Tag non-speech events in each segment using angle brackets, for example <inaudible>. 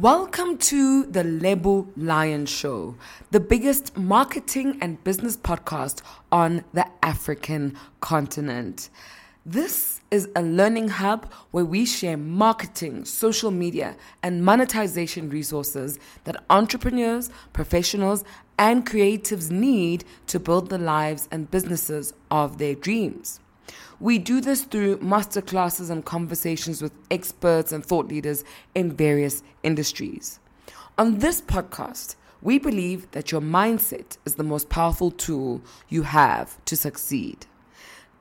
Welcome to the Lebo Lion Show, the biggest marketing and business podcast on the African continent. This is a learning hub where we share marketing, social media, and monetization resources that entrepreneurs, professionals, and creatives need to build the lives and businesses of their dreams. We do this through masterclasses and conversations with experts and thought leaders in various industries. On this podcast, we believe that your mindset is the most powerful tool you have to succeed.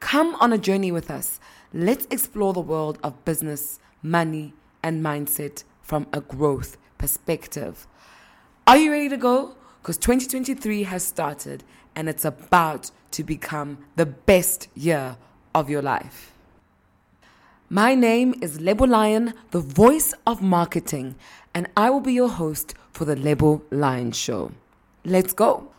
Come on a journey with us. Let's explore the world of business, money, and mindset from a growth perspective. Are you ready to go? Because 2023 has started and it's about to become the best year of your life. My name is Lebo Lion, the voice of marketing, and I will be your host for the Lebo Lion Show. Let's go.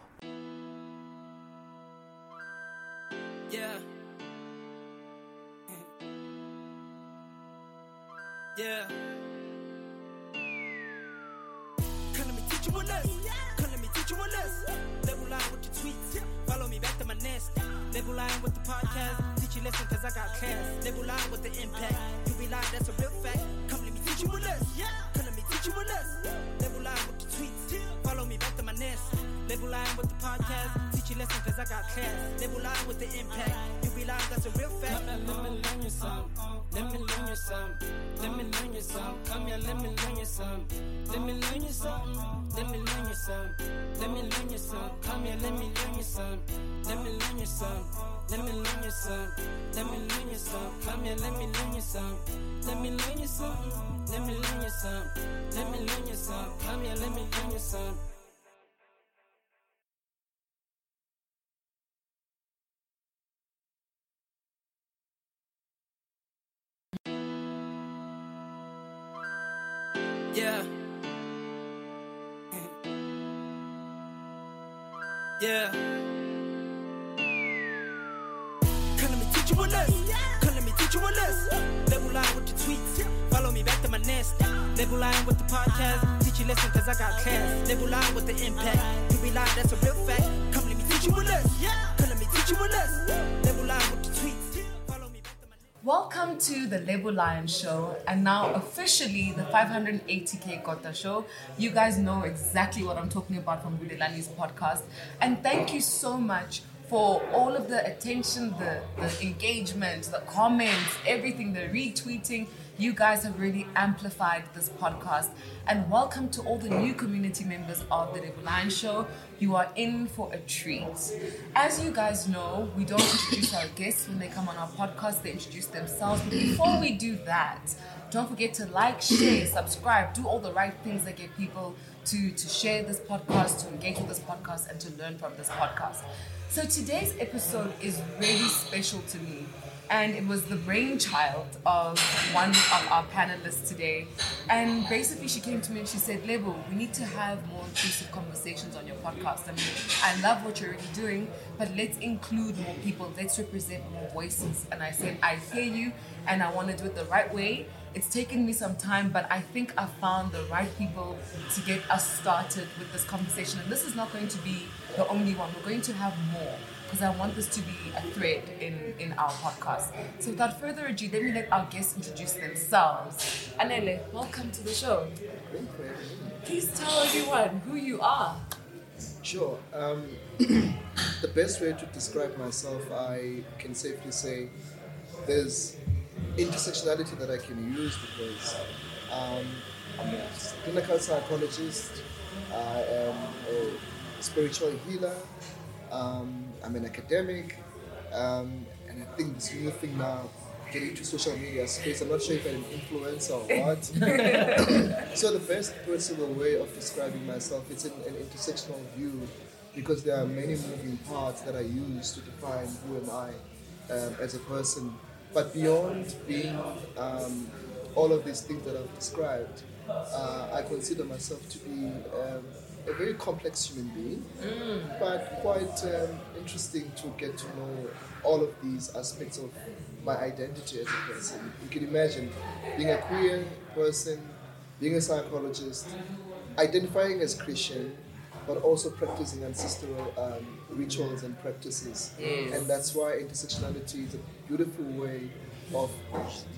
Lesson cause I got class. Lebo Lion with the impact. You be lying, that's a real fact. Come let me teach you a lesson. Come let me teach you a lesson. Lebo Lion with the tweets. Follow me back to my nest. Lebo Lion with the podcast. Teach you lesson cause I got class. Level line with the impact. You be lying, that's a real fact. Let me learn you some. Let me you some. Let me learn you some. Come here, let me learn you some. Let me learn you some. Let me learn you some. Let me learn you some. Come here, let me learn you some. Let me learn you some. Let me learn you some. Let me learn you some. Come here, let me learn you some. Let me learn you some. Let me learn you some. Let me learn you some. Come here, let me learn you some. Yeah. Come let me teach you a lesson. Come let me teach you a lesson. Lebo Lion with the tweets. Follow me back to my nest. Lebo Lion with the podcast. Teach you lesson cause I got class. Lebo Lion with the impact. You be lying, that's a real fact. Come let me teach you a lesson. Come let me teach you a lesson. Welcome to the Lebo Lion Show, and now officially the 580k Kota Show. You guys know exactly what I'm talking about from Bulelani's podcast, and thank you so much for all of the attention, the, the engagement, the comments, everything, the retweeting. You guys have really amplified this podcast. And welcome to all the new community members of the Lebo Lion Show. You are in for a treat. As you guys know, we don't introduce our guests when they come on our podcast, they introduce themselves. But before we do that, don't forget to like, share, subscribe, do all the right things that get people to, to share this podcast, to engage with this podcast, and to learn from this podcast. So today's episode is really special to me. And it was the brainchild of one of our panelists today. And basically, she came to me and she said, Lebo, we need to have more inclusive conversations on your podcast. I mean, I love what you're already doing, but let's include more people. Let's represent more voices. And I said, I hear you, and I want to do it the right way. It's taken me some time, but I think I found the right people to get us started with this conversation. And this is not going to be the only one. We're going to have more because I want this to be a thread in, in our podcast. So without further ado, let me let our guests introduce themselves. Anele, welcome to the show. Please tell everyone who you are. Sure. Um, <coughs> the best way to describe myself, I can safely say there's intersectionality that I can use because um, I'm a clinical psychologist, I am a spiritual healer, um, I'm an academic, um, and I think this new thing now, getting into social media space, I'm not sure if I'm an influencer or what. <laughs> so the best possible way of describing myself, it's an, an intersectional view because there are many moving parts that I use to define who am I um, as a person. But beyond being um, all of these things that I've described, uh, I consider myself to be um, a very complex human being, but quite um, interesting to get to know all of these aspects of my identity as a person. You can imagine being a queer person, being a psychologist, identifying as Christian, but also practicing ancestral um, rituals and practices. Yes. And that's why intersectionality is a beautiful way of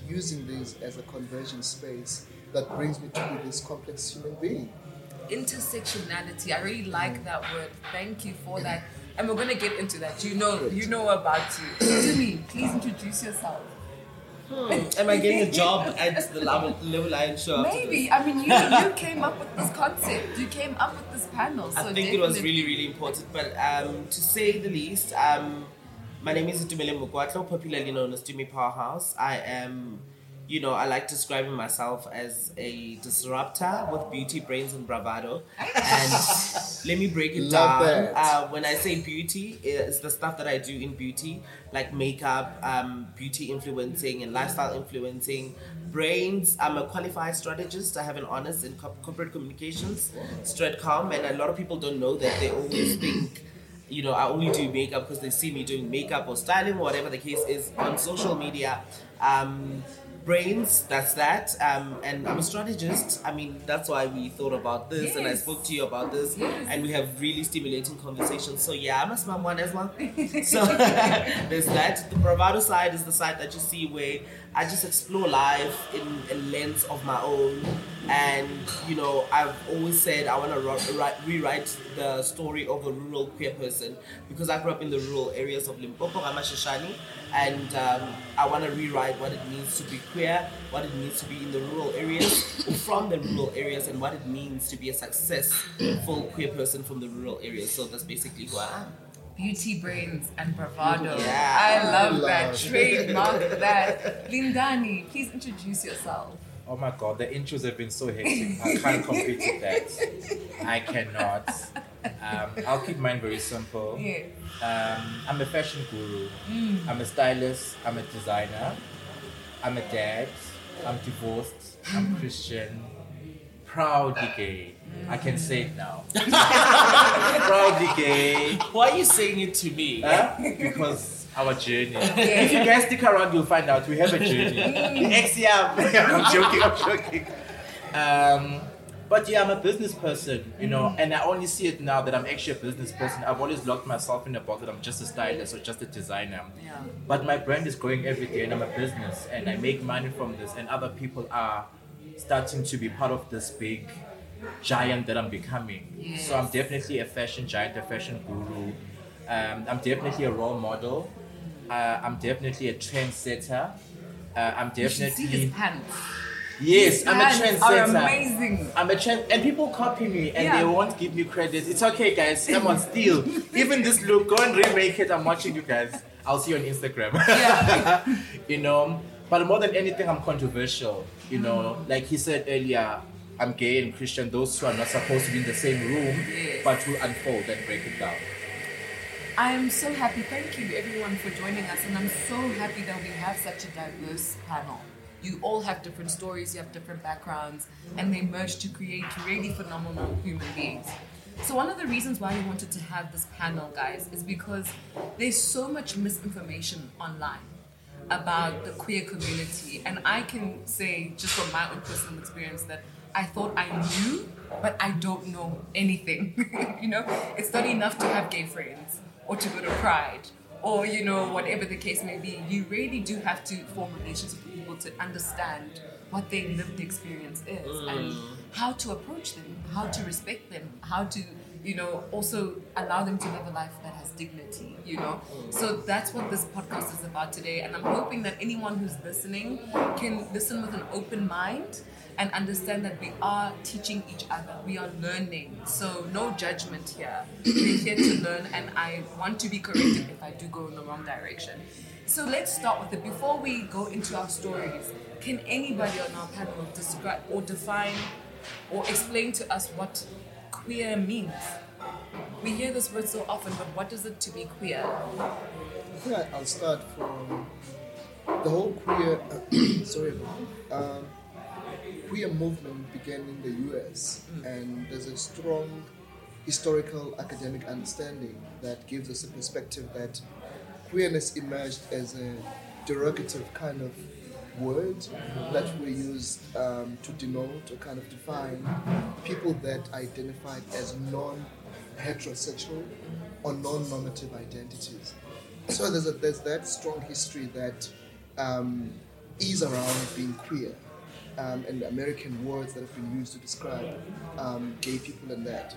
using this as a conversion space that brings me to be this complex human being. intersectionality. I really like that word. Thank you for that. And we're gonna get into that. You know, you know about you. <clears throat> Jimmy, please introduce yourself. Am I getting a job at the Lebo, Lebo Lion show? Maybe. I mean, you <laughs> you came up with this concept. You came up with this panel. So I think it was really, really important. But um, to say the least, um, my name is Tumele Mukwatlo, popularly known as Tumi Powerhouse. I am, you know, I like describing myself as a disruptor with beauty, brains, and bravado. And <laughs> let me break it Love down. Uh, when I say beauty, it's the stuff that I do in beauty, like makeup, um, beauty influencing, and lifestyle influencing. Brains, I'm a qualified strategist. I have an honors in corporate communications, Stratcom, and a lot of people don't know that. They always think, you know, I only do makeup because they see me doing makeup or styling, whatever the case is, on social media. Um, brains, that's that. Um, and I'm a strategist. I mean, that's why we thought about this, and I spoke to you about this, Yes. and we have really stimulating conversations. So yeah, I'm a smart one as well. <laughs> so <laughs> there's that. The bravado side is the side that you see where I just explore life in a lens of my own, and you know, I've always said I want to ri- rewrite the story of a rural queer person because I grew up in the rural areas of Limpopo, Ramashashani, and um, I want to rewrite what it means to be queer, what it means to be in the rural areas, from the rural areas, and what it means to be a successful queer person from the rural areas. So that's basically who I am. Beauty brains and bravado. Yeah. I love Love. that. Trademark that. Lindani, please introduce yourself. Oh my god, the intros have been so hectic. I can't compete with that. I cannot. Um, I'll keep mine very simple. Yeah. Um, I'm a fashion guru. I'm a stylist. I'm a designer. I'm a dad. I'm divorced. I'm <laughs> Christian. Proudly gay. I can say it now. <laughs> Proudly gay. Why are you saying it to me? Huh? Because our journey. <laughs> If you guys stick around, you'll find out we have a journey. <laughs> XYM. I'm joking. I'm joking. Um, but yeah, I'm a business person, you know, and I only see it now that I'm actually a business person. I've always locked myself in a box that I'm just a stylist or just a designer. Yeah. But my brand is growing every day, and I'm a business, and I make money from this, and other people are starting to be part of this big giant that I'm becoming. So I'm definitely a fashion giant, a fashion guru. Um, I'm definitely a role model. Uh, I'm definitely a trendsetter. Uh, I'm You see his definitely pants. yes. I'm a Pants are trendsetter. amazing. I'm a trend, and people copy me, and Yeah. they won't give me credit. It's okay, guys. Come on, steal. <laughs> Even this look, go and remake it. I'm watching you guys. I'll see you on Instagram. Yeah. <laughs> you know, but more than anything, I'm controversial. You know, mm. like he said earlier, I'm gay and Christian. Those two are not supposed to be in the same room, Yes. but we'll unfold and break it down. I am so happy. Thank you, everyone, for joining us. And I'm so happy that we have such a diverse panel. You all have different stories, you have different backgrounds, and they merge to create really phenomenal human beings. So, one of the reasons why we wanted to have this panel, guys, is because there's so much misinformation online about the queer community. And I can say, just from my own personal experience, that I thought I knew, but I don't know anything. <laughs> you know, it's not enough to have gay friends or to go to Pride or, you know, whatever the case may be. You really do have to form relationships with people to understand what their lived experience is and mm. how to approach them, how to respect them, how to, you know, also allow them to live a life that has dignity, you know. So that's what this podcast is about today. And I'm hoping that anyone who's listening can listen with an open mind and understand that we are teaching each other, we are learning. So, no judgment here. We're here to learn, and I want to be corrected if I do go in the wrong direction. So, let's start with it. Before we go into our stories, can anybody on our panel describe or define or explain to us what queer means? We hear this word so often, but what is it to be queer? Yeah, I'll start from the whole queer. <coughs> sorry, um, queer movement began in the U.S. and there's a strong historical academic understanding that gives us a perspective that queerness emerged as a derogative kind of word that we used um, to denote or kind of define people that identified as non-heterosexual or non-normative identities. So there's, a, there's that strong history that um, is around being queer um, and American words that have been used to describe um, gay people and that.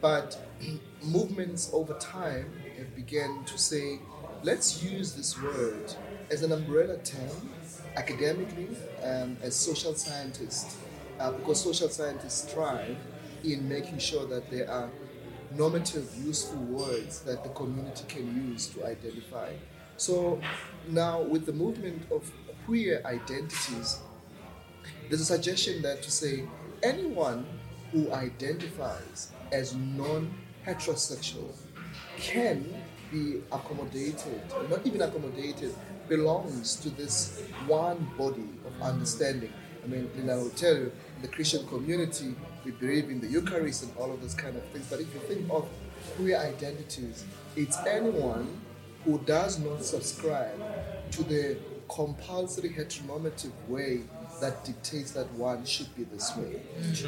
But <clears throat> movements over time have begun to say, let's use this word as an umbrella term academically um, as social scientists, uh, because social scientists strive in making sure that there are normative, useful words that the community can use to identify. So now, with the movement of queer identities, there's a suggestion that to say anyone who identifies as non heterosexual can be accommodated, not even accommodated, belongs to this one body of understanding. I mean, and I will tell you, the Christian community, we believe in the Eucharist and all of those kind of things. But if you think of queer identities, it's anyone who does not subscribe to the compulsory heteronormative way that dictates that one should be this way.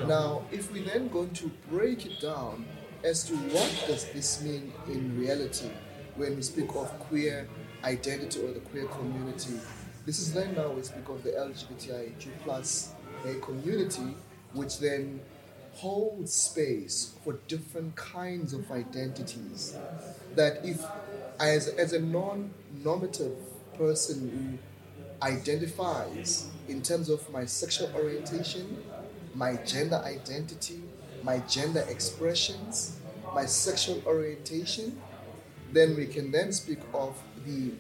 Now, if we then going to break it down as to what does this mean in reality when we speak of queer identity or the queer community, this is then now we speak of the LGBTIQ plus a community, which then holds space for different kinds of identities. That if, as, as a non normative person who identifies in terms of my sexual orientation, my gender identity, my gender expressions, my sexual orientation, then we can then speak of the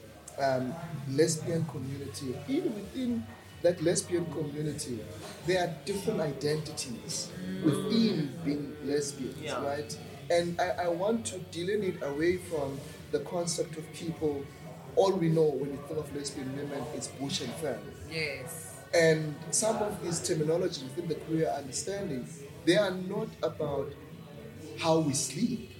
um, lesbian community. Even within that lesbian community, there are different identities within being lesbians, Yeah. right? And I, I want to delineate away from the concept of people. All we know when we think of lesbian women is butch and femme. Yes. And some of these terminologies within the queer understanding, they are not about how we sleep,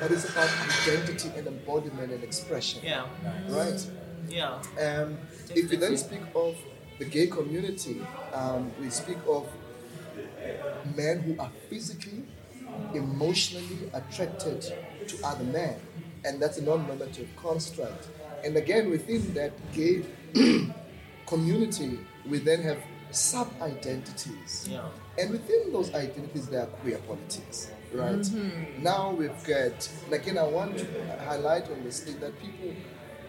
but it's about identity and embodiment and expression. Yeah. Right? Yeah. Um, if we then speak of the gay community, um, we speak of men who are physically, emotionally attracted to other men, and that's a non-normative construct. And again, within that gay <clears throat> community, we then have sub-identities. Yeah. And within those identities, there are queer politics, right? Now we've got, and again, I want to highlight on this thing that people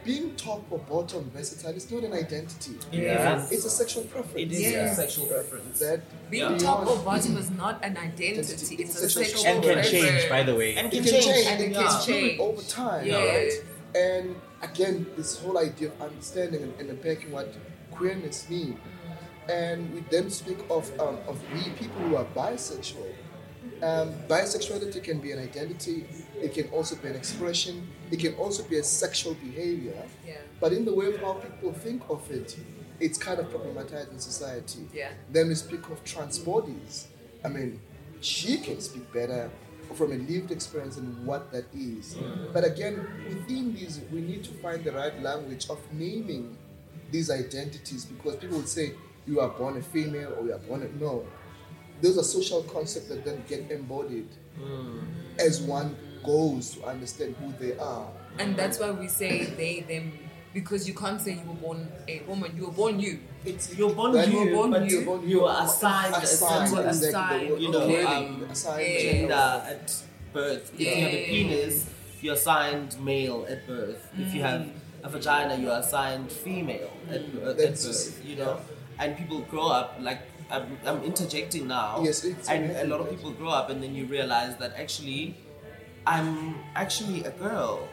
being top or bottom versatile is not an identity. Yes. It's a sexual preference. It is Yes. a sexual preference. That Being Yeah. top or beyond- bottom is not an identity. It's a sexual And can preference. change, by the way. And it can can change. change, And it it can can change. change over time, Yeah. right? And again, this whole idea of understanding and, and unpacking what queerness means. And we then speak of, um, of we people who are bisexual. Um, bisexuality can be an identity, it can also be an expression, it can also be a sexual behavior. Yeah. But in the way of how people think of it, it's kind of problematized in society. Yeah. Then we speak of trans bodies. I mean, she can speak better from a lived experience and what that is. But again, within these, we need to find the right language of naming these identities because people would say you are born a female or you are born a no. Those are social concepts that then get embodied hmm. as one goes to understand who they are. And that's why we say they, them, because you can't say you were born a woman. You were born you. It's you're born you, you're born but you. you, you are assigned, Assigned, Well, a certain exactly, the word- assigned, you know, the um, assigned yeah. gender gender. at birth. If Yeah. you have a penis, you're assigned male at birth. If you have a vagina, you're assigned female at, birth- at That's- birth. You know, and people grow up like. I'm, I'm interjecting now. Yes, it's and a lot of people grow up and then you realize that actually, I'm actually a girl.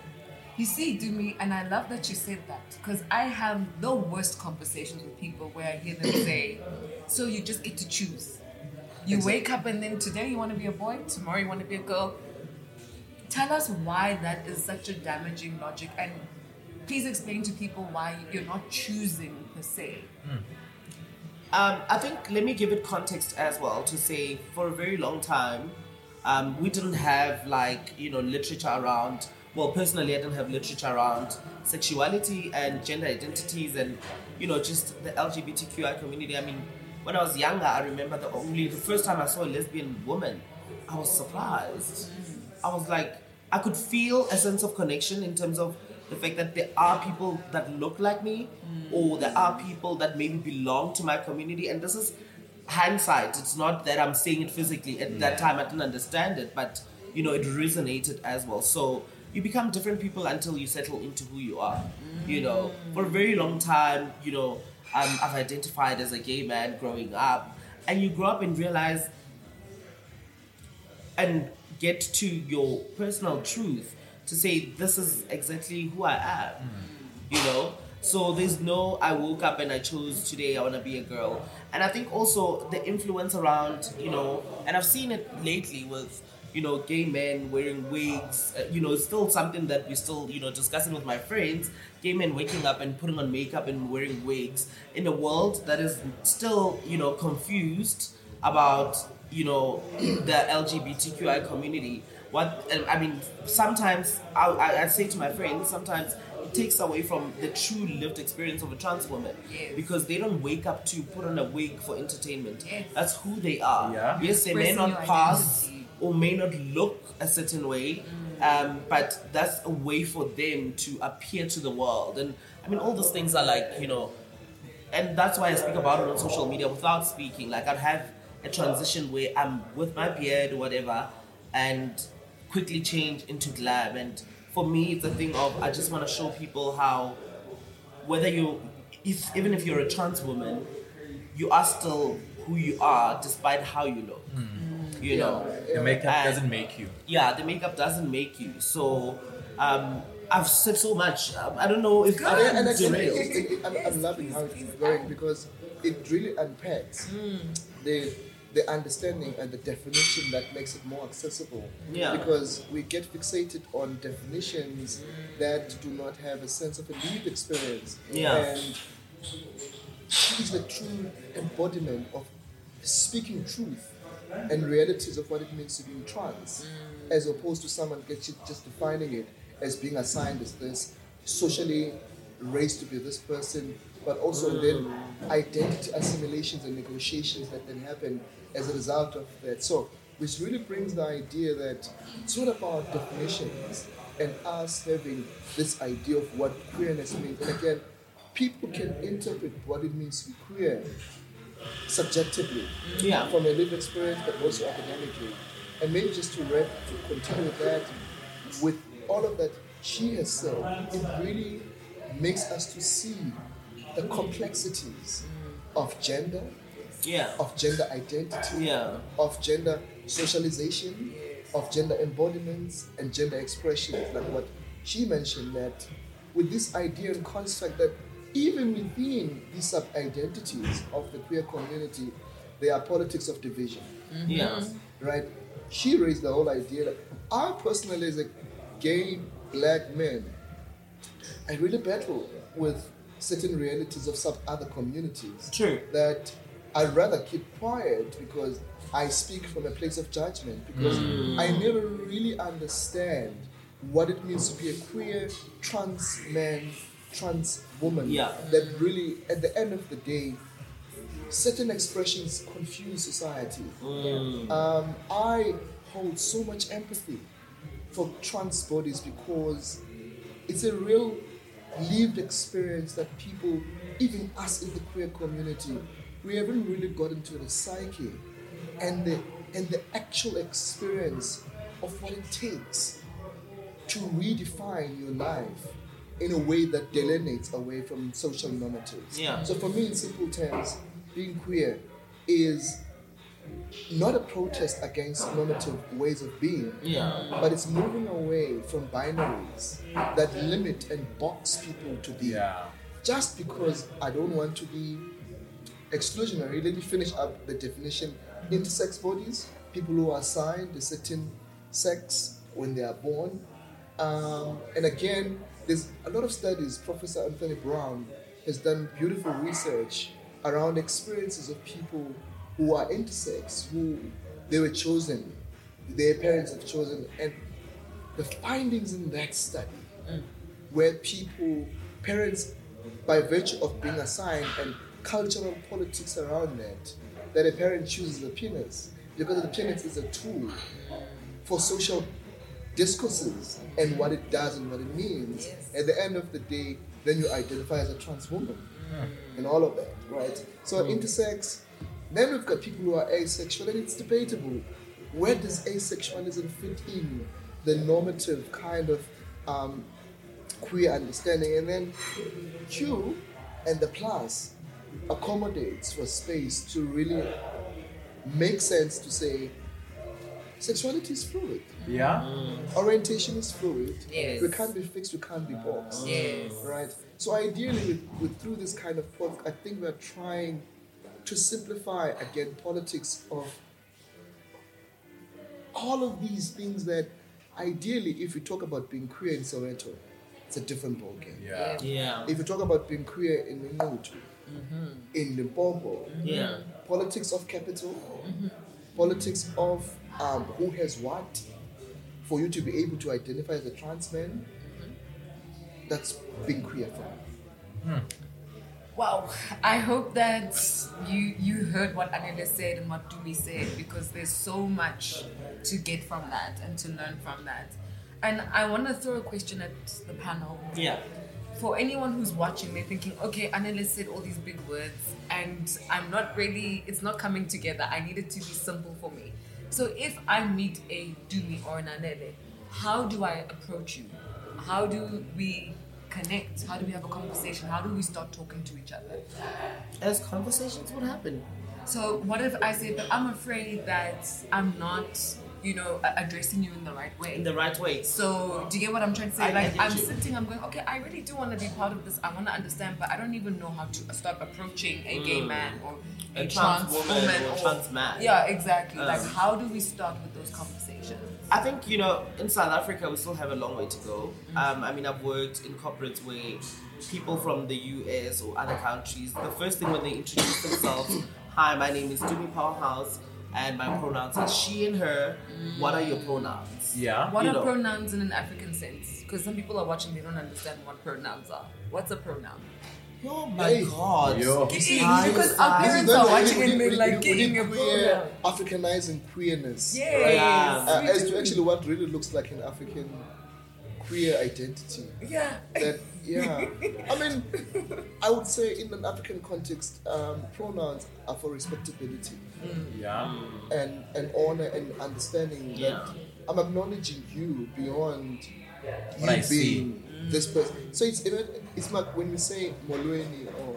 You see, Dumi, and I love that you said that because I have the worst conversations with people where I hear them <coughs> say, So you just get to choose. You wake up and then today you want to be a boy, tomorrow you want to be a girl. Tell us why that is such a damaging logic and please explain to people why you're not choosing per se. Um, I think let me give it context as well to say for a very long time, um, we didn't have like you know literature around well, personally, I didn't have literature around sexuality and gender identities and, you know, just the LGBTQI community. I mean, when I was younger, I remember the only, the first time I saw a lesbian woman, I was surprised. I was like, I could feel a sense of connection in terms of the fact that there are people that look like me or there are people that maybe belong to my community. And this is hindsight. It's not that I'm saying it physically. At that time, I didn't understand it, but, you know, it resonated as well. So, you become different people until you settle into who you are. You know, for a very long time, you know, um, I've identified as a gay man growing up, and you grow up and realize and get to your personal truth to say this is exactly who I am. You know? So there's no I woke up and I chose today I wanna be a girl. And I think also the influence around, you know, and I've seen it lately with you know, gay men wearing wigs, uh, you know, it's still something that we're still, you know, discussing with my friends. Gay men waking up and putting on makeup and wearing wigs in a world that is still, you know, confused about, you know, <clears throat> the LGBTQI community. What I mean, sometimes I, I, I say to my friends, sometimes it takes away from the true lived experience of a trans woman Yes. because they don't wake up to put on a wig for entertainment. Yes. That's who they are. Yeah. Yes, they may not pass identity. or may not look a certain way, um, but that's a way for them to appear to the world. And I mean, all those things are like, you know, and that's why I speak about it on social media without speaking. Like, I'd have a transition where I'm with my beard or whatever and quickly change into glam. And for me, it's a thing of I just want to show people how, whether you, if, even if you're a trans woman, you are still who you are despite how you look. You know? The makeup And- doesn't make you. yeah, the makeup doesn't make you. So um, I've said so much. Um, I don't know if And, and I'm actually, it, it, it, I'm, I'm loving how it's going because it really unpacks the the understanding and the definition that makes it more accessible. Yeah. Because we get fixated on definitions that do not have a sense of a lived experience. Yeah. And she's the true embodiment of speaking truth and realities of what it means to be in trans, mm. as opposed to someone just defining it as being assigned as this, socially raised to be this person, but also mm. then identity assimilations and negotiations that then happen as a result of that. So, which really brings the idea that it's not about definitions and us having this idea of what queerness means. And again, people can interpret what it means to be queer subjectively Yeah. from a lived experience, but also academically. And maybe just to wrap, to continue with that, with all of that she has said, it really makes us to see the complexities mm. of gender, Yeah. of gender identity, Yeah. of gender socialization, of gender embodiments and gender expressions, like what she mentioned that with this idea and construct that even within these sub identities of the queer community, there are politics of division, mm-hmm. Yeah. right? She raised the whole idea that I personally, as a gay black man, I really battle with certain realities of some other communities True. that I'd rather keep quiet because I speak from a place of judgment because I never really understand what it means to be a queer trans man, trans woman. Yeah. That really, at the end of the day, certain expressions confuse society. Um, I hold so much empathy for trans bodies because it's a real lived experience that people, even us in the queer community, we haven't really gotten to the psyche and the and the actual experience of what it takes to redefine your life in a way that delineates away from social normatives. Yeah. So for me, in simple terms, being queer is not a protest against normative ways of being, Yeah. but it's moving away from binaries that limit and box people to be. Yeah. Just because I don't want to be exclusionary, let me finish up the definition. Intersex bodies, people who are assigned a certain sex when they are born. Um, and again, there's a lot of studies. Professor Anthony Brown has done beautiful research around experiences of people who are intersex, who they were chosen, their parents have chosen, and the findings in that study, where people, parents, by virtue of being assigned and cultural politics around that, that a parent chooses the penis because the penis is a tool for social discourses and what it does and what it means. At the end of the day, then you identify as a trans woman and all of that, right? So intersex, then we've got people who are asexual, and it's debatable. Where does asexualism fit in the normative kind of um, queer understanding? And then Q and the plus accommodates for space to really make sense to say sexuality is fluid. Yeah. Mm. Orientation is fluid. Yes. We can't be fixed, we can't be boxed. Yes. Right? So ideally with, with through this kind of podcast, I think we're trying to simplify again politics of all of these things that ideally if we talk about being queer in Soweto, it's a different ballgame. Yeah. Yeah. If you talk about being queer in Limpopo, in Limpopo, mm-hmm. Yeah. politics of capital, mm-hmm. politics of um, who has what, for you to be able to identify as a trans man, that's being queer for me. Hmm. Wow, I hope that you you heard what Anele said and what Dumi said because there's so much to get from that and to learn from that. And I want to throw a question at the panel. Yeah. For anyone who's watching, they're thinking, okay, Anele said all these big words and I'm not really, it's not coming together. I need it to be simple for me. So if I meet a Dumi or an Anele, how do I approach you? How do we connect? How do we have a conversation? How do we start talking to each other? As conversations would happen. So what if I say, but I'm afraid that I'm not, you know, addressing you in the right way. In the right way. so do you get what I'm trying to say? I- like I'm you. sitting, I'm going, okay, I really do want to be part of this. I want to understand, but I don't even know how to start approaching a gay man or a, Mm. A trans, trans woman woman or trans man. Yeah, exactly. Um, like how do we start with those conversations? I think you know in South Africa we still have a long way to go. Um, I mean, I've worked in corporates where people from the US or other countries, the first thing when they introduce themselves, "Hi, my name is Dumi Powerhouse, and my pronouns are she and her. What are your pronouns?" Yeah. What you are know. pronouns in an African sense? Because some people are watching, they don't understand what pronouns are. What's a pronoun? Oh my Hey. God! Yo. Because our parents are we- watching we- and we- they're we- like we getting a queer, pronoun. Africanizing queerness. Yes. Yeah. Uh, as do. to actually what really looks like an African queer identity. Yeah. That yeah, <laughs> I mean, I would say in an African context, um, pronouns are for respectability Yeah. and and honor and understanding Yeah. that I'm acknowledging you beyond What you I see. being this person. So it's it's like when we say Molweni or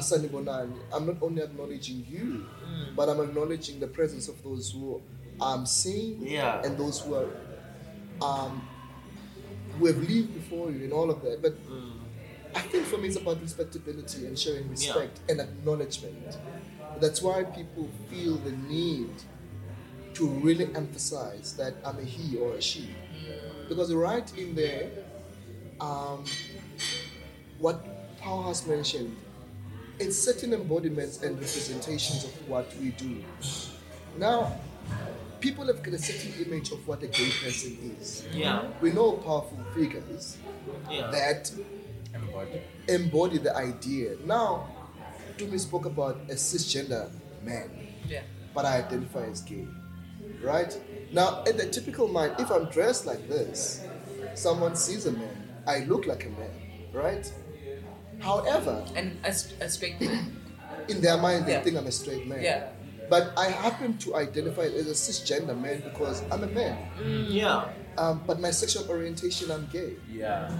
Sanibonani, I'm not only acknowledging you, but I'm acknowledging the presence of those who I'm seeing Yeah. and those who are um, who have lived before you and all of that. But I think for me it's about respectability and showing respect and acknowledgement. That's why people feel the need to really emphasize that I'm a he or a she. Because right in there, um, what has mentioned, it's certain embodiments and representations of what we do. Now, people have got a certain image of what a gay person is. Yeah. We know powerful figures Yeah. that Embody. embody the idea. Now, Tumi spoke about a cisgender man, Yeah. but I identify as gay. Right? Now, in the typical mind, if I'm dressed like this, someone sees a man, I look like a man, right? However, And as a straight man. <coughs> in their mind, they Yeah. think I'm a straight man. Yeah. But I happen to identify as a cisgender man because I'm a man. Mm, yeah. Um, but my sexual orientation, I'm gay. Yeah.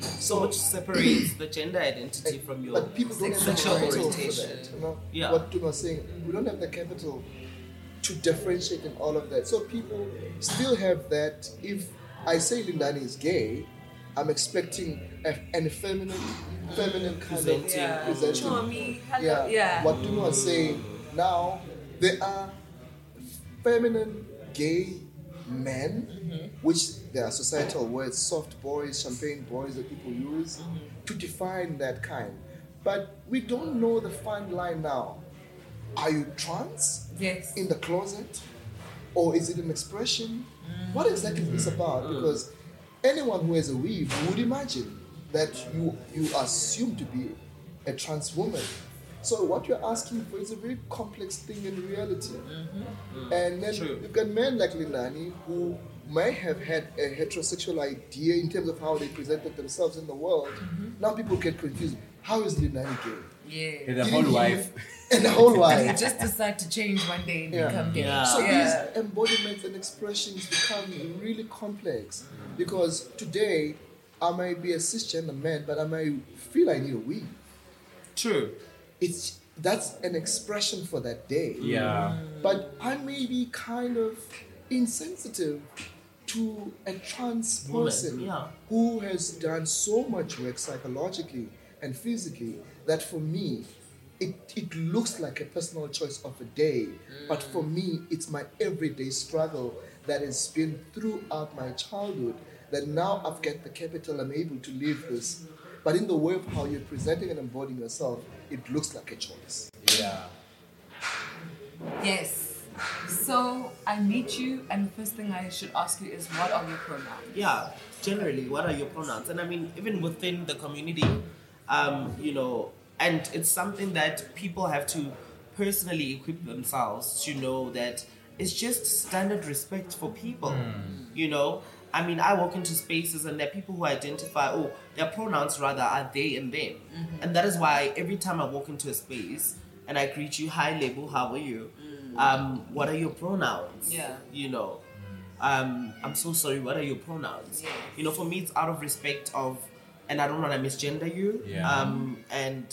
So which separates the gender identity from your But people don't have the sexual capital for orientation. that. You know? Yeah. What Tuna was saying, we don't have the capital to differentiate in all of that. So people still have that. If I say Lindani is gay, I'm expecting a, an effeminate, feminine kind Presenting. of Yeah. presenting. Charmy. Yeah. Yeah. What Tuna was saying now, there are feminine gay men. Which there are societal words, soft boys, champagne boys that people use Mm-hmm. to define that kind. But we don't know the fine line now. Are you trans Yes. in the closet? or is it an expression? What exactly is this about? Because anyone who has a weave would imagine that you you assume to be a trans woman. So what you're asking for is a very complex thing in reality. And then True. you've got men like Lindani who may have had a heterosexual idea in terms of how they presented themselves in the world. Mm-hmm. Now people get confused. How is Lindani gay? Yeah. And the whole he- wife. <laughs> And the whole <laughs> wife. he just decide to change one day and Yeah. become gay? Yeah. So yeah. these embodiments and expressions become really complex because today I may be a cisgender man, but I may feel I need a weave. True. It's that's an expression for that day. Yeah. But I may be kind of insensitive to a trans Woman, person yeah. who has done so much work psychologically and physically that for me, it, it looks like a personal choice of a day. But for mm. me, it's my everyday struggle that has been throughout my childhood that now I've got the capital, I'm able to live this. But in the way of how you're presenting and embodying yourself, it looks like a choice. Yeah. Yes. So I meet you, and the first thing I should ask you is, what are your pronouns? yeah generally what are your pronouns? And i mean even within the community um, you know and it's something that people have to personally equip themselves to know that it's just standard respect for people hmm. you know? I mean i walk into spaces and there are people who identify oh their pronouns rather are they and them. Mm-hmm. And that is why every time i walk into a space and i greet you hi Lebo how are you mm. Um, what are your pronouns Yeah. you know um, I'm so sorry, what are your pronouns? Yes. You know, for me, it's out of respect of, and I don't want to misgender you. Yeah. Um, and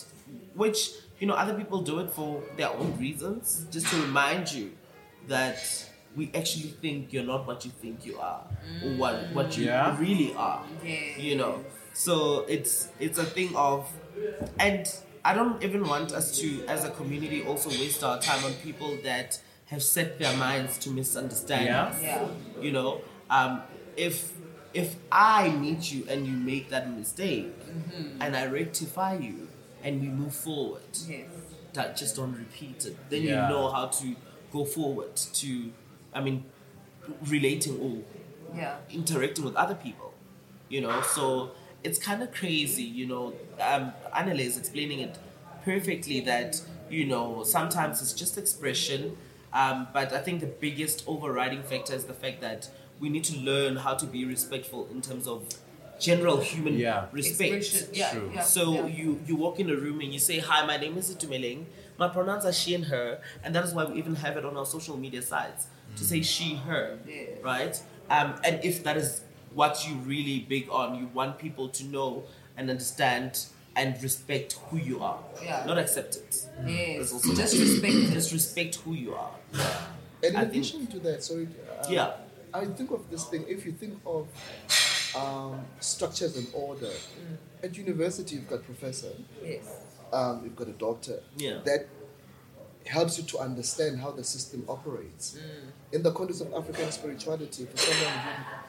which, you know, other people do it for their own reasons, just to remind you that we actually think you're not what you think you are, or what, what you Yeah. really are. Yeah. You know, so it's it's a thing of, and I don't even want us to, as a community, also waste our time on people that have set their minds to misunderstand Yeah. us Yeah. you know um, if if i meet you and you make that mistake and i rectify you and we move forward Yes. that just don't repeat it then Yeah. you know how to go forward to i mean relating or Yeah. interacting with other people you know so it's kind of crazy you know um Anele is explaining it perfectly that you know sometimes it's just expression um, but i think the biggest overriding factor is the fact that we need to learn how to be respectful in terms of general human Yeah. respect Yeah. True. yeah, so yeah. you you walk in a room and you say, "Hi, my name is Itumeleng. My pronouns are she and her," and that is why we even have it on our social media sites to say she, her, Yeah. right? Um, and if that is what you really big on, you want people to know and understand and respect who you are, Yeah. not accept it. Yes. Also Just respect. Just respect who you are. And in I think- addition to that, sorry, uh, Yeah. I think of this thing. If you think of um, structures and order, at university you've got professor, Yes. um, you've got a doctor. Yeah. That helps you to understand how the system operates. In the context of African spirituality, for someone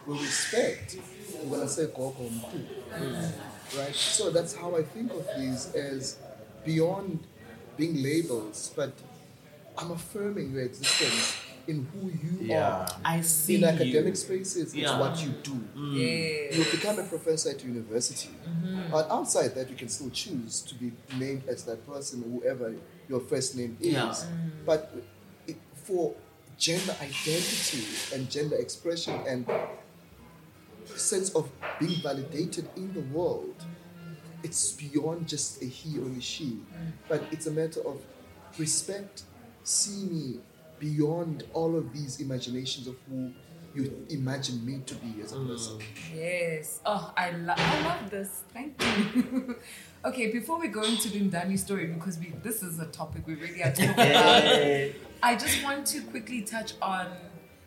who we respect, we're gonna say Gogo Mkhu. Right? So that's how I think of these as beyond being labels, but I'm affirming your existence in who you Yeah. are. I see In you. academic spaces, Yeah. it's what you do. Mm. Yeah. You become a professor at university. Mm-hmm. But outside that, you can still choose to be named as that person, whoever your first name is. Yeah. But it, for gender identity and gender expression and sense of being validated in the world, it's beyond just a he or a she. But it's a matter of respect, see me beyond all of these imaginations of who you imagine me to be as a person. Yes. Oh, I, lo- I love this. Thank you. <laughs> okay, before we go into the Ndani story, because we this is a topic we really are talking <laughs> about, I just want to quickly touch on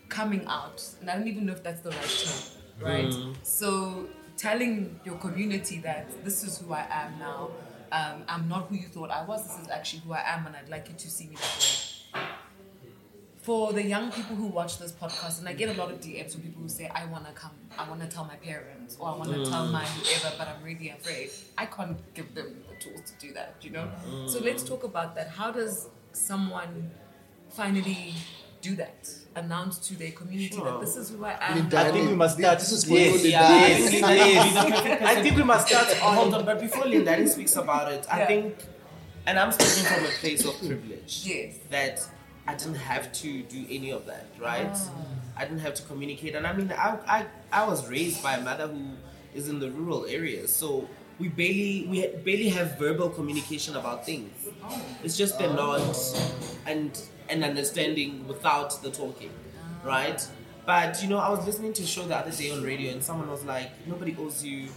coming out. And I don't even know if that's the right term, right? So, telling your community that this is who I am now. Um, I'm not who you thought I was. This is actually who I am, and I'd like you to see me that way for the young people who watch this podcast, and I get a lot of DMs from people who say, I want to come, I want to tell my parents, or I want to mm. tell my whoever, but I'm really afraid. I can't give them the tools to do that, you know? So mm. let's talk about that. How does someone finally do that? Announce to their community that this is who I I am. I think we must start. This is for yes, you, Yeah, Danny. I think Linda would be the perfect I think we must start on. Hold on, but before Linda speaks about it, I Yeah. think, and I'm speaking from a place of privilege. Yes. That I didn't have to do any of that, right? Ah. I didn't have to communicate, and I mean, I, I, I was raised by a mother who is in the rural areas, so we barely we barely have verbal communication about things. Oh. It's just the nods and and understanding without the talking, right? But you know, I was listening to a show the other day on radio, and someone was like, "Nobody owes you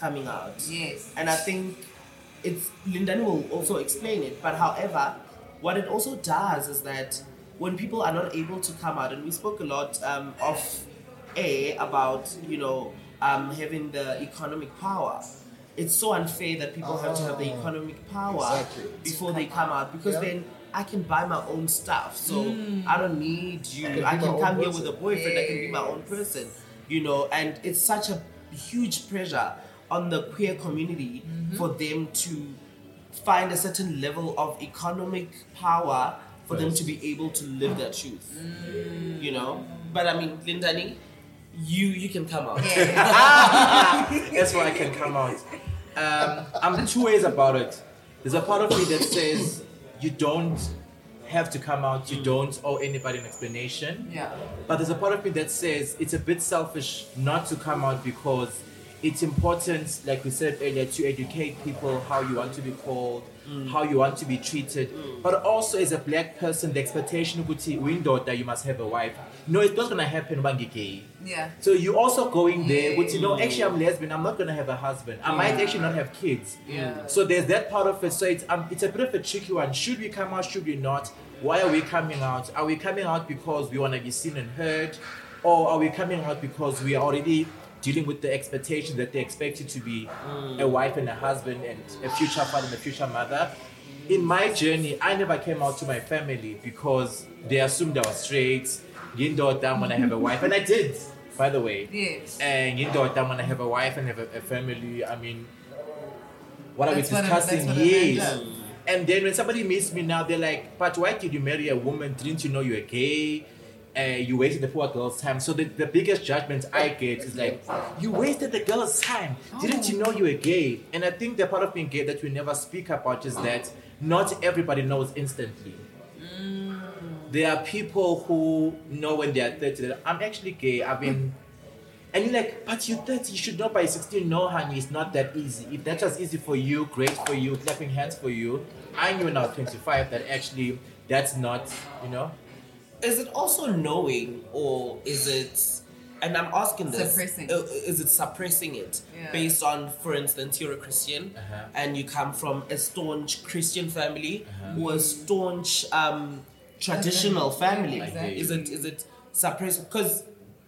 coming out." Yes. And I think it's Lindani will also explain it. But however, what it also does is that when people are not able to come out, and we spoke a lot um, of a about you know um, having the economic power. It's so unfair that people have to have the Ah, economic power exactly. before they come out because Yeah. then I can buy my own stuff. So I don't need you. I can I can, come here person. with a boyfriend. I can be my own person. You know, and it's such a huge pressure on the queer community for them to find a certain level of economic power for them to be able to live their truth. You know, but I mean, Lindani, you you can come out. That's <laughs> why I can come out. Um, I'm two ways about it. There's a part of me that says you don't have to come out, you don't owe anybody an explanation. Yeah. But there's a part of me that says it's a bit selfish not to come out because it's important, like we said earlier, to educate people how you want to be called, mm. how you want to be treated. Mm. But also as a black person, the expectation would ukuthi window that you must have a wife. No, it's not gonna happen when you're gay. Yeah. So you also going there, mm. which you know, actually I'm lesbian, I'm not gonna have a husband. I might actually not have kids. Yeah. So there's that part of it. So it's um, it's a bit of a tricky one. Should we come out? Should we not? Why are we coming out? Are we coming out because we want to be seen and heard, or are we coming out because we are already dealing with the expectation that they expect you to be a wife and a husband and a future father and a future mother? In my journey, I never came out to my family because they assumed I was straight. You know, I'm gonna have a wife, and I did, by the way. Yes. And you know, I'm gonna have a wife and have a, a family. I mean, what are we discussing? that's what yes. And then when somebody meets me now, they're like, "But why did you marry a woman? Didn't you know you were gay? Uh, you wasted the poor girl's time." So the, the biggest judgment I get is like, "You wasted the girl's time. Didn't you know you were gay?" And I think the part of being gay that we never speak about is that not everybody knows instantly. There are people who know when they are 30 that I'm actually gay. I've been and you're like, but you're 30, you should know by 16. No, honey, it's not that easy. If that was easy for you, great for you, clapping hands for you. I knew when I was 25 that actually that's not, you know. Is it also knowing, or is it? And I'm asking this: Suppressing. uh, Is it suppressing it Yeah. based on, for instance, you're a Christian Uh-huh. and you come from a staunch Christian family Uh-huh. or a staunch um, traditional family? Exactly. Is it is it suppressing? Because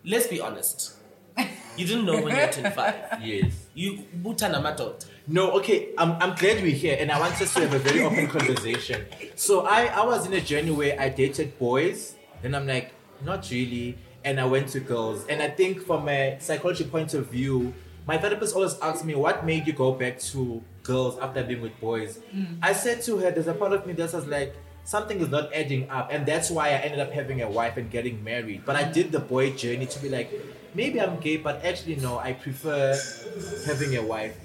let's be honest, <laughs> you didn't know when you were 25. Yes. You butana matot. No, okay, I'm, I'm glad we're here and I want us to have a very open conversation. So I, I was in a journey where I dated boys, then I'm like, not really, and I went to girls. And I think from a psychology point of view, my therapist always asks me, what made you go back to girls after being with boys? Mm. I said to her, there's a part of me that was like, something is not adding up, and that's why I ended up having a wife and getting married. But I mm. did the boy journey to be like, maybe I'm gay, but actually, no, I prefer having a wife.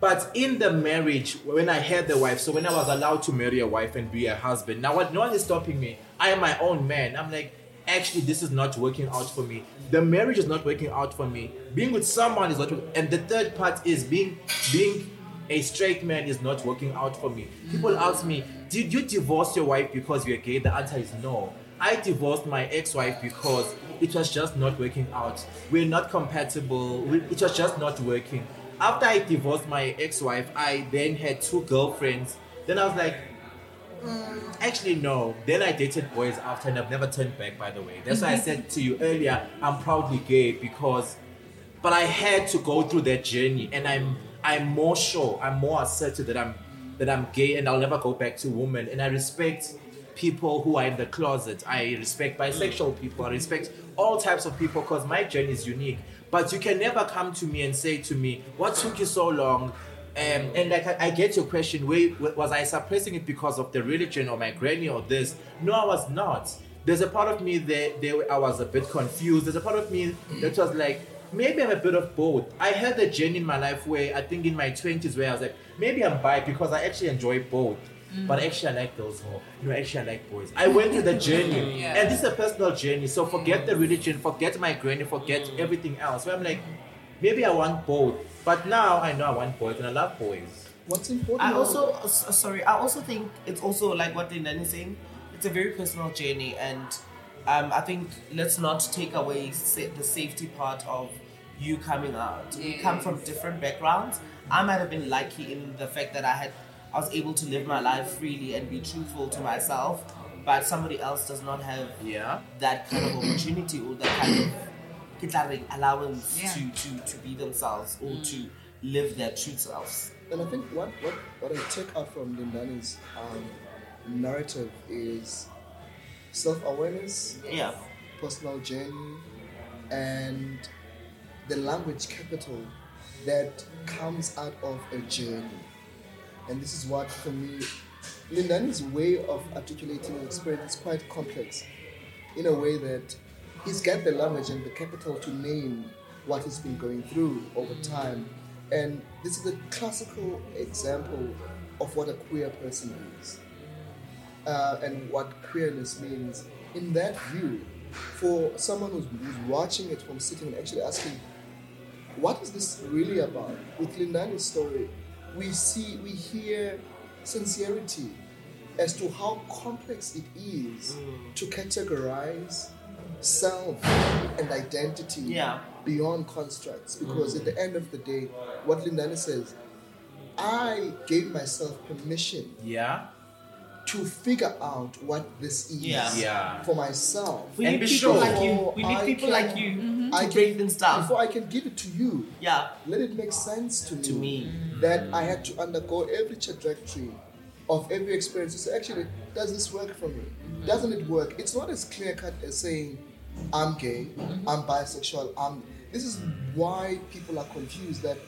But in the marriage, when I had the wife, so when I was allowed to marry a wife and be a husband, now what no one is stopping me. I am my own man. I'm like, actually, this is not working out for me. The marriage is not working out for me. Being with someone is not. And the third part is being being a straight man is not working out for me. People ask me, did you divorce your wife because you're gay? The answer is no. I divorced my ex-wife because it was just not working out. We're not compatible. It was just not working. After I divorced my ex-wife, I then had two girlfriends. Then I was like, "Mm, actually no. Then I dated boys after, and I've never turned back. By the way, that's why I said to you earlier, I'm proudly gay because but I had to go through that journey, and I'm I'm more sure, I'm more assertive that I'm that I'm gay, and I'll never go back to women. And I respect people who are in the closet. I respect bisexual people. I respect all types of people because my journey is unique. But you can never come to me and say to me, "What took you so long?" Um, and like I, I get your question, where was I suppressing it because of the religion or my granny or this? No, I was not. there's a part of me that, there I was a bit confused. There's a part of me that was like, maybe I'm a bit of both. I had a journey in my life where I think in my 20s where I was like, maybe I'm bi because I actually enjoy both. Mm. But actually, I like those more. No, actually, I like boys. I went through the <laughs> journey, Yeah. and this is a personal journey. So forget the mm. religion, forget my granny, forget mm. everything else. Where I'm like, maybe I want both. But now I know I want boys, and I love boys. What's important? I also, uh, sorry, I also think it's also like what Lindani is saying. It's a very personal journey, and um, I think let's not take away sa- the safety part of you coming out. We come from different backgrounds. I might have been lucky in the fact that I had, I was able to live my life freely and be truthful to myself, but somebody else does not have Yeah. that kind of opportunity or that kind of ke tla reng, allowance Yeah. to, to, to be themselves or to live their true selves. And I think what, what, what I take out from Lindani's um, narrative is self awareness, Yeah. personal journey, and the language capital that comes out of a journey. And this is what, for me, Lindani's way of articulating an experience is quite complex in a way that he's got the language and the capital to name what he's been going through over time. And this is a classical example of what a queer person is uh, and what queerness means. In that view, for someone who's, who's watching it from sitting and actually asking, what is this really about? With Lindani's story, we see, we hear sincerity as to how complex it is to categorize self and identity Yeah. beyond constructs. Because at the end of the day, what Lindani says, I gave myself permission Yeah. to figure out what this is Yeah. Yeah. for myself. We And need be people sure. like you. We need I people can- like you to I break can- things down. Before I can give it to you, Yeah, let it make sense to me, to me. that I had to undergo every trajectory of every experience to say, actually, does this work for me? Mm-hmm. Doesn't it work? It's not as clear cut as saying, I'm gay, I'm bisexual, I'm. This is why people are confused that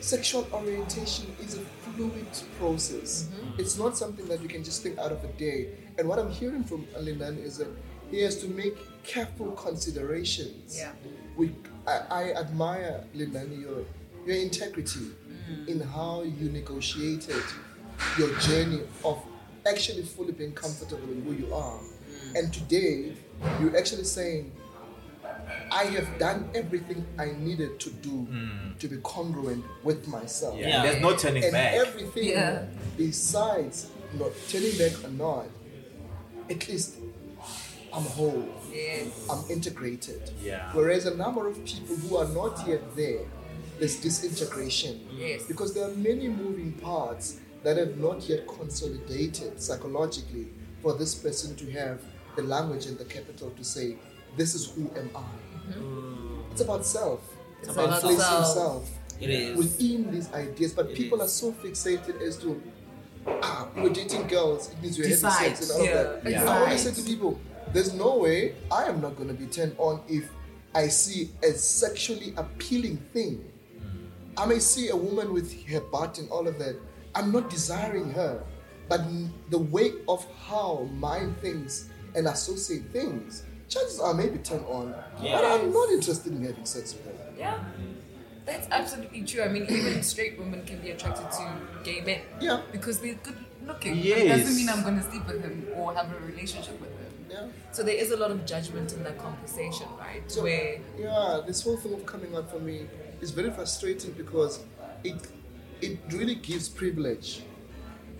sexual orientation is a fluid process. Mm-hmm. It's not something that you can just think out of a day. And what I'm hearing from Lindani is that he has to make careful considerations. Yeah. We, I, I admire Lindani your your integrity mm. in how you negotiated your journey of actually fully being comfortable in who you are. And today, you're actually saying, I have done everything I needed to do hmm. to be congruent with myself. Yeah. Yeah. There's no turning And back. everything Yeah. besides not turning back or not, at least I'm whole. Yes. I'm integrated. Yeah. Whereas a number of people who are not yet there, there's disintegration. Yes. Because there are many moving parts that have not yet consolidated psychologically for this person to have the language and the capital to say, this is who am I. It's about self. It's about about placing self. self It is. within these ideas. But It people is. are so fixated as to, ah, we're dating girls, it means we're having sex and all Yeah, of that. Yeah. I always say to people, there's no way I am not going to be turned on if I see a sexually appealing thing. I may see a woman with her butt and all of that. I'm not desiring her, but the way of how mind thinks and associate things, chances are maybe turn on. But I'm not interested in having sex with them. Yeah. That's absolutely true. I mean, even straight women can be attracted to gay men. Yeah. Because they're good looking. But Yes. It doesn't mean I'm going to sleep with him or have a relationship with him. Yeah. So there is a lot of judgment in that conversation, right? So, Where yeah, this whole thing of coming out for me is very frustrating because it it really gives privilege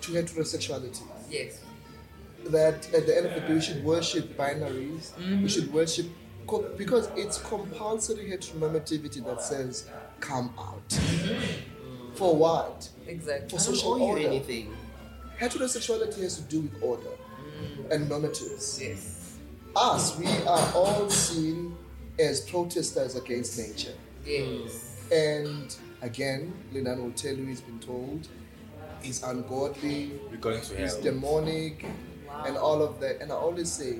to heterosexuality. yes, That at the end of the day, we should worship binaries. We mm-hmm. should worship co- because it's compulsory heteronormativity that says come out. Mm-hmm. For what? exactly. For social owe you order. anything. Heterosexuality has to do with order mm. and normatives. Yes, Us, we are all seen as protesters against nature. yes. And again, Lindani will tell you he's been told he's ungodly, We're going to he's hell. Demonic, and all of that. And I always say,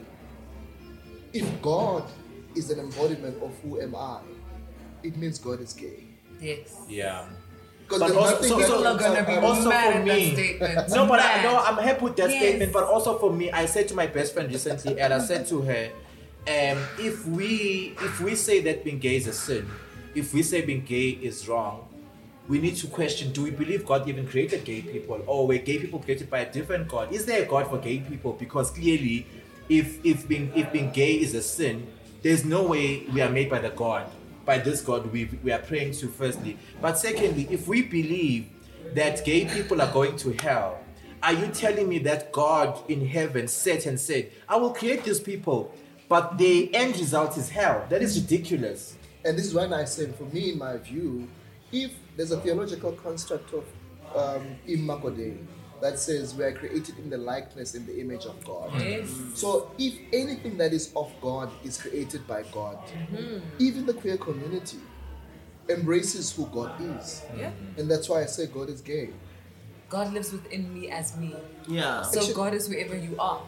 if God is an embodiment of who am I, it means God is gay. Yes. Yeah. Because But also- so- so- People are gonna be Also for me- <laughs> No, but I, Mad. no, I'm happy with that Yes. statement. But also for me, I said to my best friend recently, and I said to her, um, if we if we say that being gay is a sin, if we say being gay is wrong, we need to question: Do we believe God even created gay people, or were gay people created by a different God? Is there a God for gay people? Because clearly, if if being if being gay is a sin, there's no way we are made by the God by this God we we are praying to. Firstly, but secondly, if we believe that gay people are going to hell. Are you telling me that God in heaven sat and said, I will create these people, but the end result is hell? That is ridiculous. And this is why I say, for me, in my view, if there's a theological construct of um, imago Dei that says we are created in the likeness and the image of God. Yes. So if anything that is of God is created by God, even the queer community embraces who God is. Yeah. And that's why I say God is gay. God lives within me as me. Yeah. So Actually- God is wherever you are.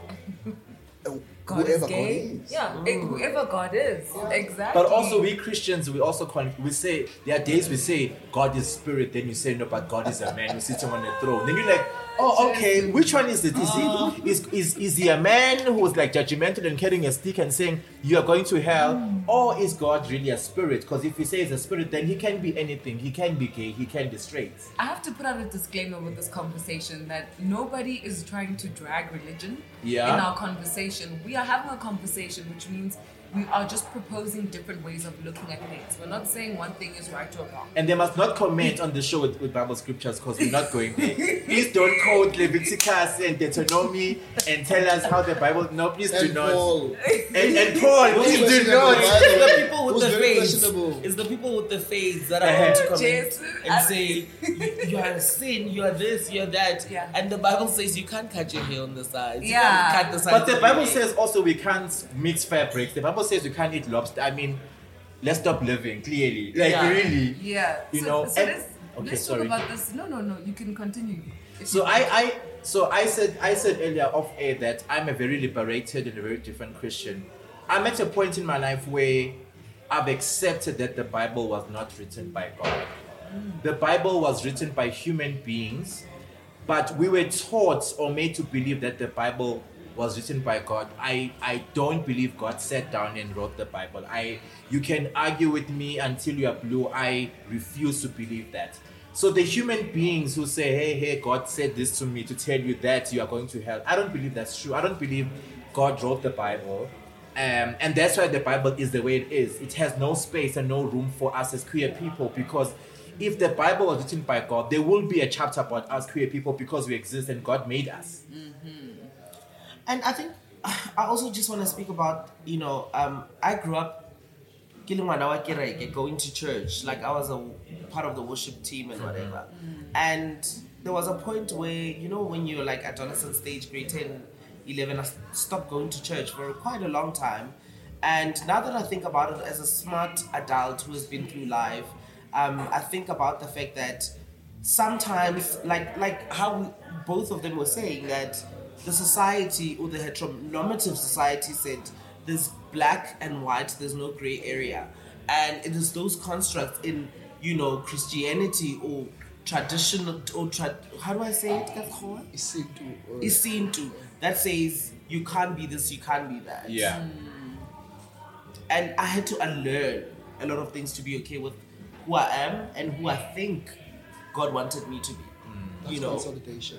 <laughs> God whoever is gay. God is. Yeah, eh, whoever God is. Exactly. But also, we Christians, we also con- we say there are days we say God is spirit, then you say no, but God is a man who's sitting on a throne. Then you're like, oh, okay, which one is it? Is he is, is is he a man who's like judgmental and carrying a stick and saying you are going to hell, hmm. or is God really a spirit? Because if we say he's a spirit, then he can be anything. He can be gay. He can be straight. I have to put out a disclaimer with this conversation that nobody is trying to drag religion Yeah. in our conversation. We are having a conversation, which means we are just proposing different ways of looking at things. We're not saying one thing is right or wrong. And they must not comment on the show with, with Bible scriptures because we're not going there. please don't quote Leviticus and Deuteronomy and tell us how the Bible. No, please do not. Paul. And, and Paul, please do not. It's the people with Who's the very face. It's the people with the face that are Uh-huh. going to comment Yes. and say you, you are a sin, you are this, you are that. Yeah. And the Bible says you can't cut your hair on the sides. You Yeah. can't cut the sides. But the Bible hair. says also we can't mix fabrics. The Bible says you can't eat lobster. I mean, let's stop living, clearly. Like, Yeah. really. Yeah. You so, know, so and- let's, okay, let's sorry. talk about this. No, no, no. You can continue. So I, I so I said I said earlier off air that I'm a very liberated and a very different Christian. I'm at a point in my life where I've accepted that the Bible was not written by God. Mm. The Bible was written by human beings, but we were taught or made to believe that the Bible was written by God. I, I don't believe God sat down and wrote the Bible. I you can argue with me until you are blue. I refuse to believe that. So the human beings who say, "Hey, hey, God said this to me to tell you that you are going to hell," I don't believe that's true. I don't believe God wrote the Bible, um, and that's why the Bible is the way it is. It has no space and no room for us as queer people because if the Bible was written by God, there will be a chapter about us queer people because we exist and God made us. And I think <sighs> I also just want to speak about, you know, um, I grew up going to church. Like I was a part of the worship team and whatever. And there was a point where, you know, when you're like adolescent stage, grade 10, 11, I stopped going to church for quite a long time. And now that I think about it as a smart adult who has been through life, um, I think about the fact that sometimes like like how we, both of them were saying that the society or the heteronormative society said there's black and white there's no gray area and it is those constructs in you know christianity or traditional or tra- how do i say it Katkhoa? Isintu, or- is seen to that says you can't be this you can't be that Yeah. Mm. and I had to unlearn a lot of things to be okay with who I am and who I think God wanted me to be. Mm. That's You know, consolidation.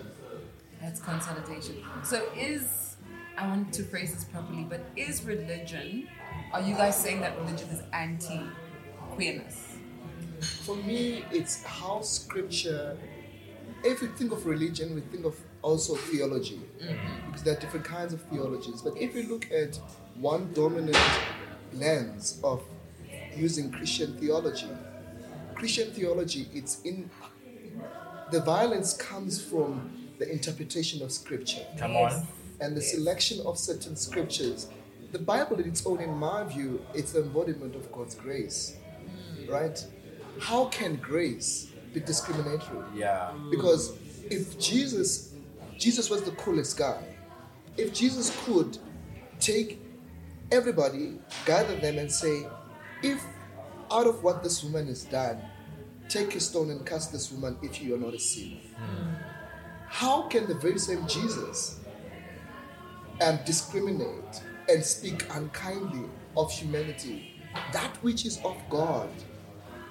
That's consolidation. So is I want to phrase this properly, but is religion? Are you guys saying that religion is anti queerness? For me, it's how scripture. If we think of religion, we think of also theology, mm-hmm. because there are different kinds of theologies. But if we look at one dominant lens of using Christian theology, Christian theology, it's in the violence comes from the interpretation of scripture Come on. and the selection of certain scriptures. The Bible, in its own, in my view, it's the embodiment of God's grace, mm. right? How can grace be discriminatory? Yeah. Because if Jesus, Jesus was the coolest guy. If Jesus could take everybody, gather them, and say, if out of what this woman has done, Take a stone and cast this woman if you are not a sinner. Mm. How can the very same Jesus um, discriminate and speak unkindly of humanity? That which is of God,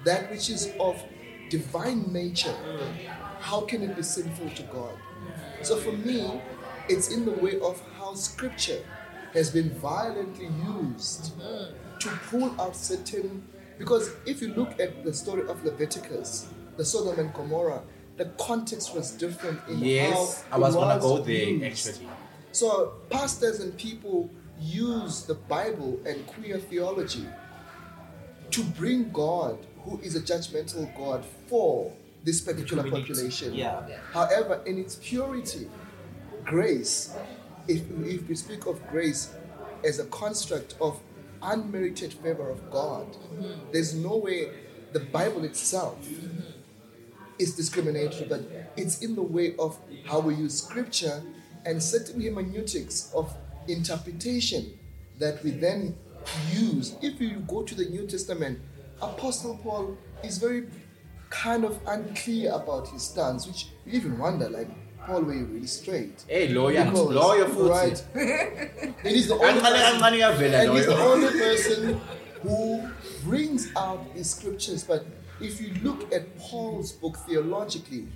that which is of divine nature, how can it be sinful to God? So for me, it's in the way of how scripture has been violently used to pull out certain. Because if you look at the story of Leviticus, the Sodom and Gomorrah, the context was different in Yes, how I was it gonna go there used. actually. So pastors and people use the Bible and queer theology to bring God, who is a judgmental God, for this particular population. Yeah. However, in its purity, grace, if, if we speak of grace as a construct of unmerited favor of God, mm-hmm. there's no way the Bible itself is discriminatory, but it's in the way of how we use scripture and certain hermeneutics of interpretation that we then use. If you go to the New Testament, Apostle Paul is very kind of unclear about his stance, which you even wonder, like, Paul, were you really straight? Hey, lawyer, Because, lawyer right? <laughs> and he's the only person, and he's the only person who brings out the scriptures. But if you look at Paul's book theologically,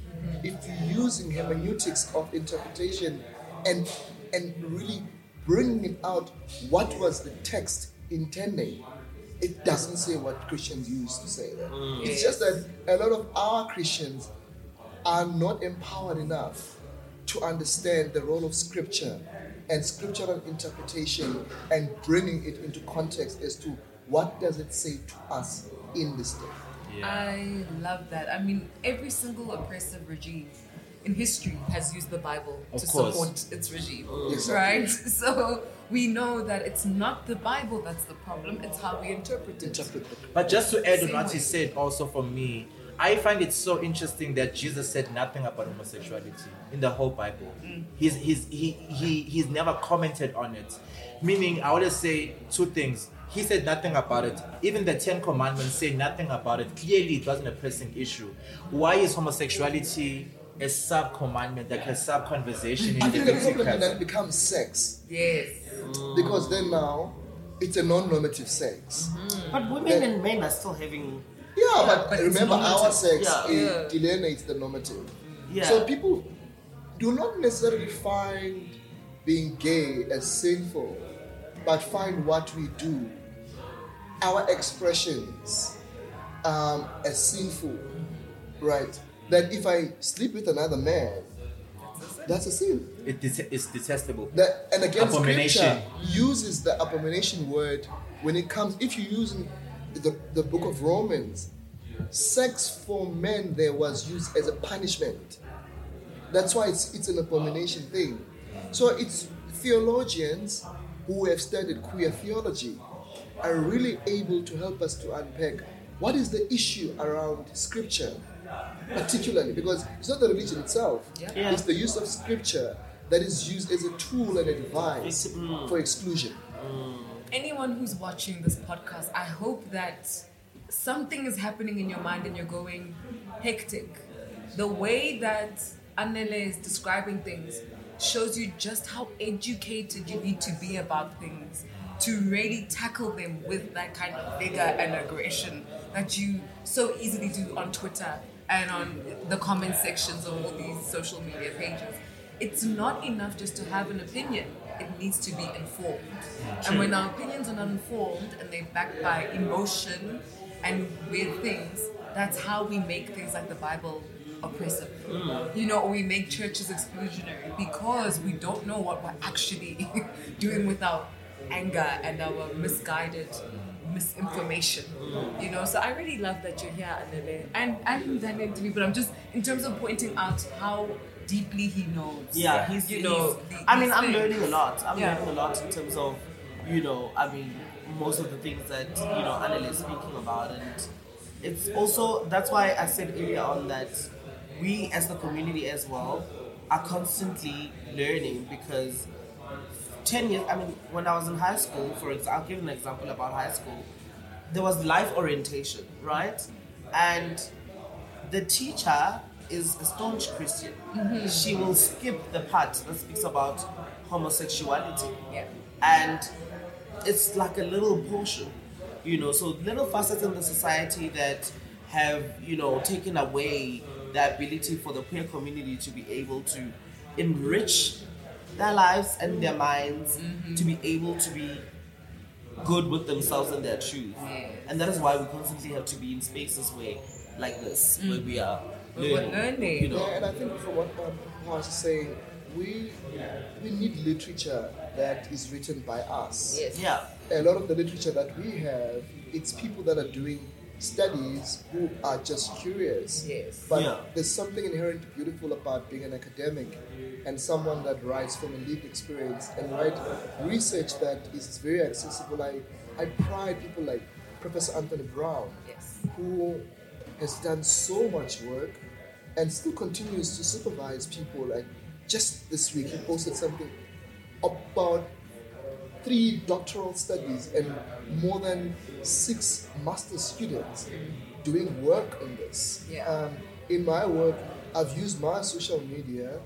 if you're using hermeneutics of interpretation and and really bringing it out, what was the text intending? It doesn't say what Christians used to say there. It's just that a lot of our Christians are not empowered enough to understand the role of scripture and scriptural interpretation and bringing it into context as to what does it say to us in this day. I love that. I mean, every single oppressive regime in history has used the Bible Of to course. support its regime, Yes. right? <laughs> So we know that it's not the Bible that's the problem; it's how we interpret it. Interpret the But just to add on what he said, also for me, I find it so interesting that Jesus said nothing about homosexuality in the whole Bible. Mm. He's, he's, he, he, he's never commented on it. Meaning, I want to say two things. He said nothing about it. Even the Ten Commandments say nothing about it. Clearly, it wasn't a pressing issue. Why is homosexuality a sub commandment, like a sub conversation in I think the problem Leviticus? then becomes sex Yes. because then now it's a non-normative sex. Mm-hmm. But women Then- and men are still having. Yeah, but, but remember our sex Yeah. it Yeah. delineates the normative. Yeah. So people do not necessarily find being gay as sinful, but find what we do, our expressions, um, as sinful, right? That if I sleep with another man, that's a sin. It det- it's detestable. That and again, Abomination. uses the abomination word when it comes. If you're using the, the book of Romans, sex for men there was used as a punishment. That's why it's it's an abomination thing. So it's theologians who have studied queer theology are really able to help us to unpack what is the issue around scripture, particularly because it's not the religion itself, Yeah. it's the use of scripture that is used as a tool and a device Mm. for exclusion. anyone who's watching this podcast, I hope that something is happening in your mind and you're going hectic. The way that Anele is describing things shows you just how educated you need to be about things to really tackle them with that kind of vigor and aggression that you so easily do on Twitter and on the comment sections of all these social media pages. It's not enough just to have an opinion. It needs to be informed. And when our opinions are not informed and they're backed by emotion and weird things, that's how we make things like the Bible oppressive. Hmm. You know, or we make churches exclusionary because we don't know what we're actually <laughs> doing with our anger and our misguided misinformation. You know, so I really love that you're here, Anele. And I done an interview, but I'm just in terms of pointing out how deeply he knows. Yeah, he's, you he's- know. the- I mean, I'm learning a lot. I'm Yeah. learning a lot in terms of, you know, I mean, most of the things that you know Anele is speaking about, and it's also that's why I said earlier on that we as the community as well are constantly learning because 10 years, I mean, when I was in high school, for example, I'll give an example about high school. There was life orientation, right? And the teacher is a staunch Christian. Mm-hmm. She will skip the part that speaks about homosexuality. Yeah. And it's like a little portion, you know, so little facets in the society that have, you know, taken away the ability for the queer community to be able to enrich their lives and their minds, to be able to be good with themselves and their truth. Yes. And that is why we constantly have to be in spaces where, like this, where we are Where we're learning. learning. You know, Yeah, and I think from what um, Paz is saying, we we need literature that is written by us. Yes. yeah. A lot of the literature that we have, it's people that are doing studies who are just curious. Yes. But Yeah. there's something inherently beautiful about being an academic and someone that writes from a lived experience and write research that is very accessible. I, I pride people like Professor Anthony Brown, Yes. who has done so much work and still continues to supervise people. Like just this week, he posted something about three doctoral studies and more than six master students doing work on this. Yeah. Um, in my work, I've used my social media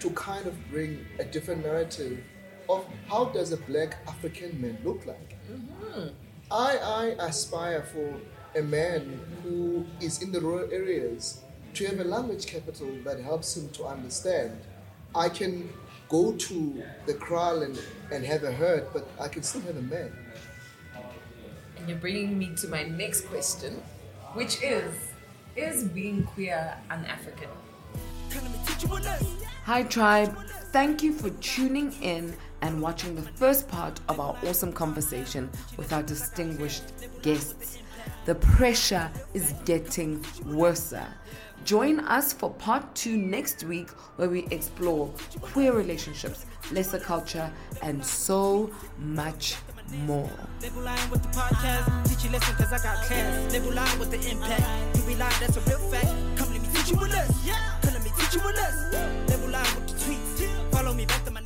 to kind of bring a different narrative of how does a black African man look like. I, I aspire for a man who is in the rural areas to have a language capital that helps him to understand. I can go to the kraal and, and have a herd, but I can still have a man. And you're bringing me to my next question, which is Is being queer un African? Come let me teach you a lesson. Hi, tribe. Thank you for tuning in and watching the first part of our awesome conversation with our distinguished guests. The pressure is getting worse. Join us for part two next week where we explore queer relationships, lesser culture, and so much more. Lebo Lion with the podcast. Teach you lesson cause I got class. Lebo Lion with the impact. You be lying, that's a real fact. Come let me teach you a lesson. Come let me teach you a lesson. Lebo Lion with the tweets. Follow me back to my.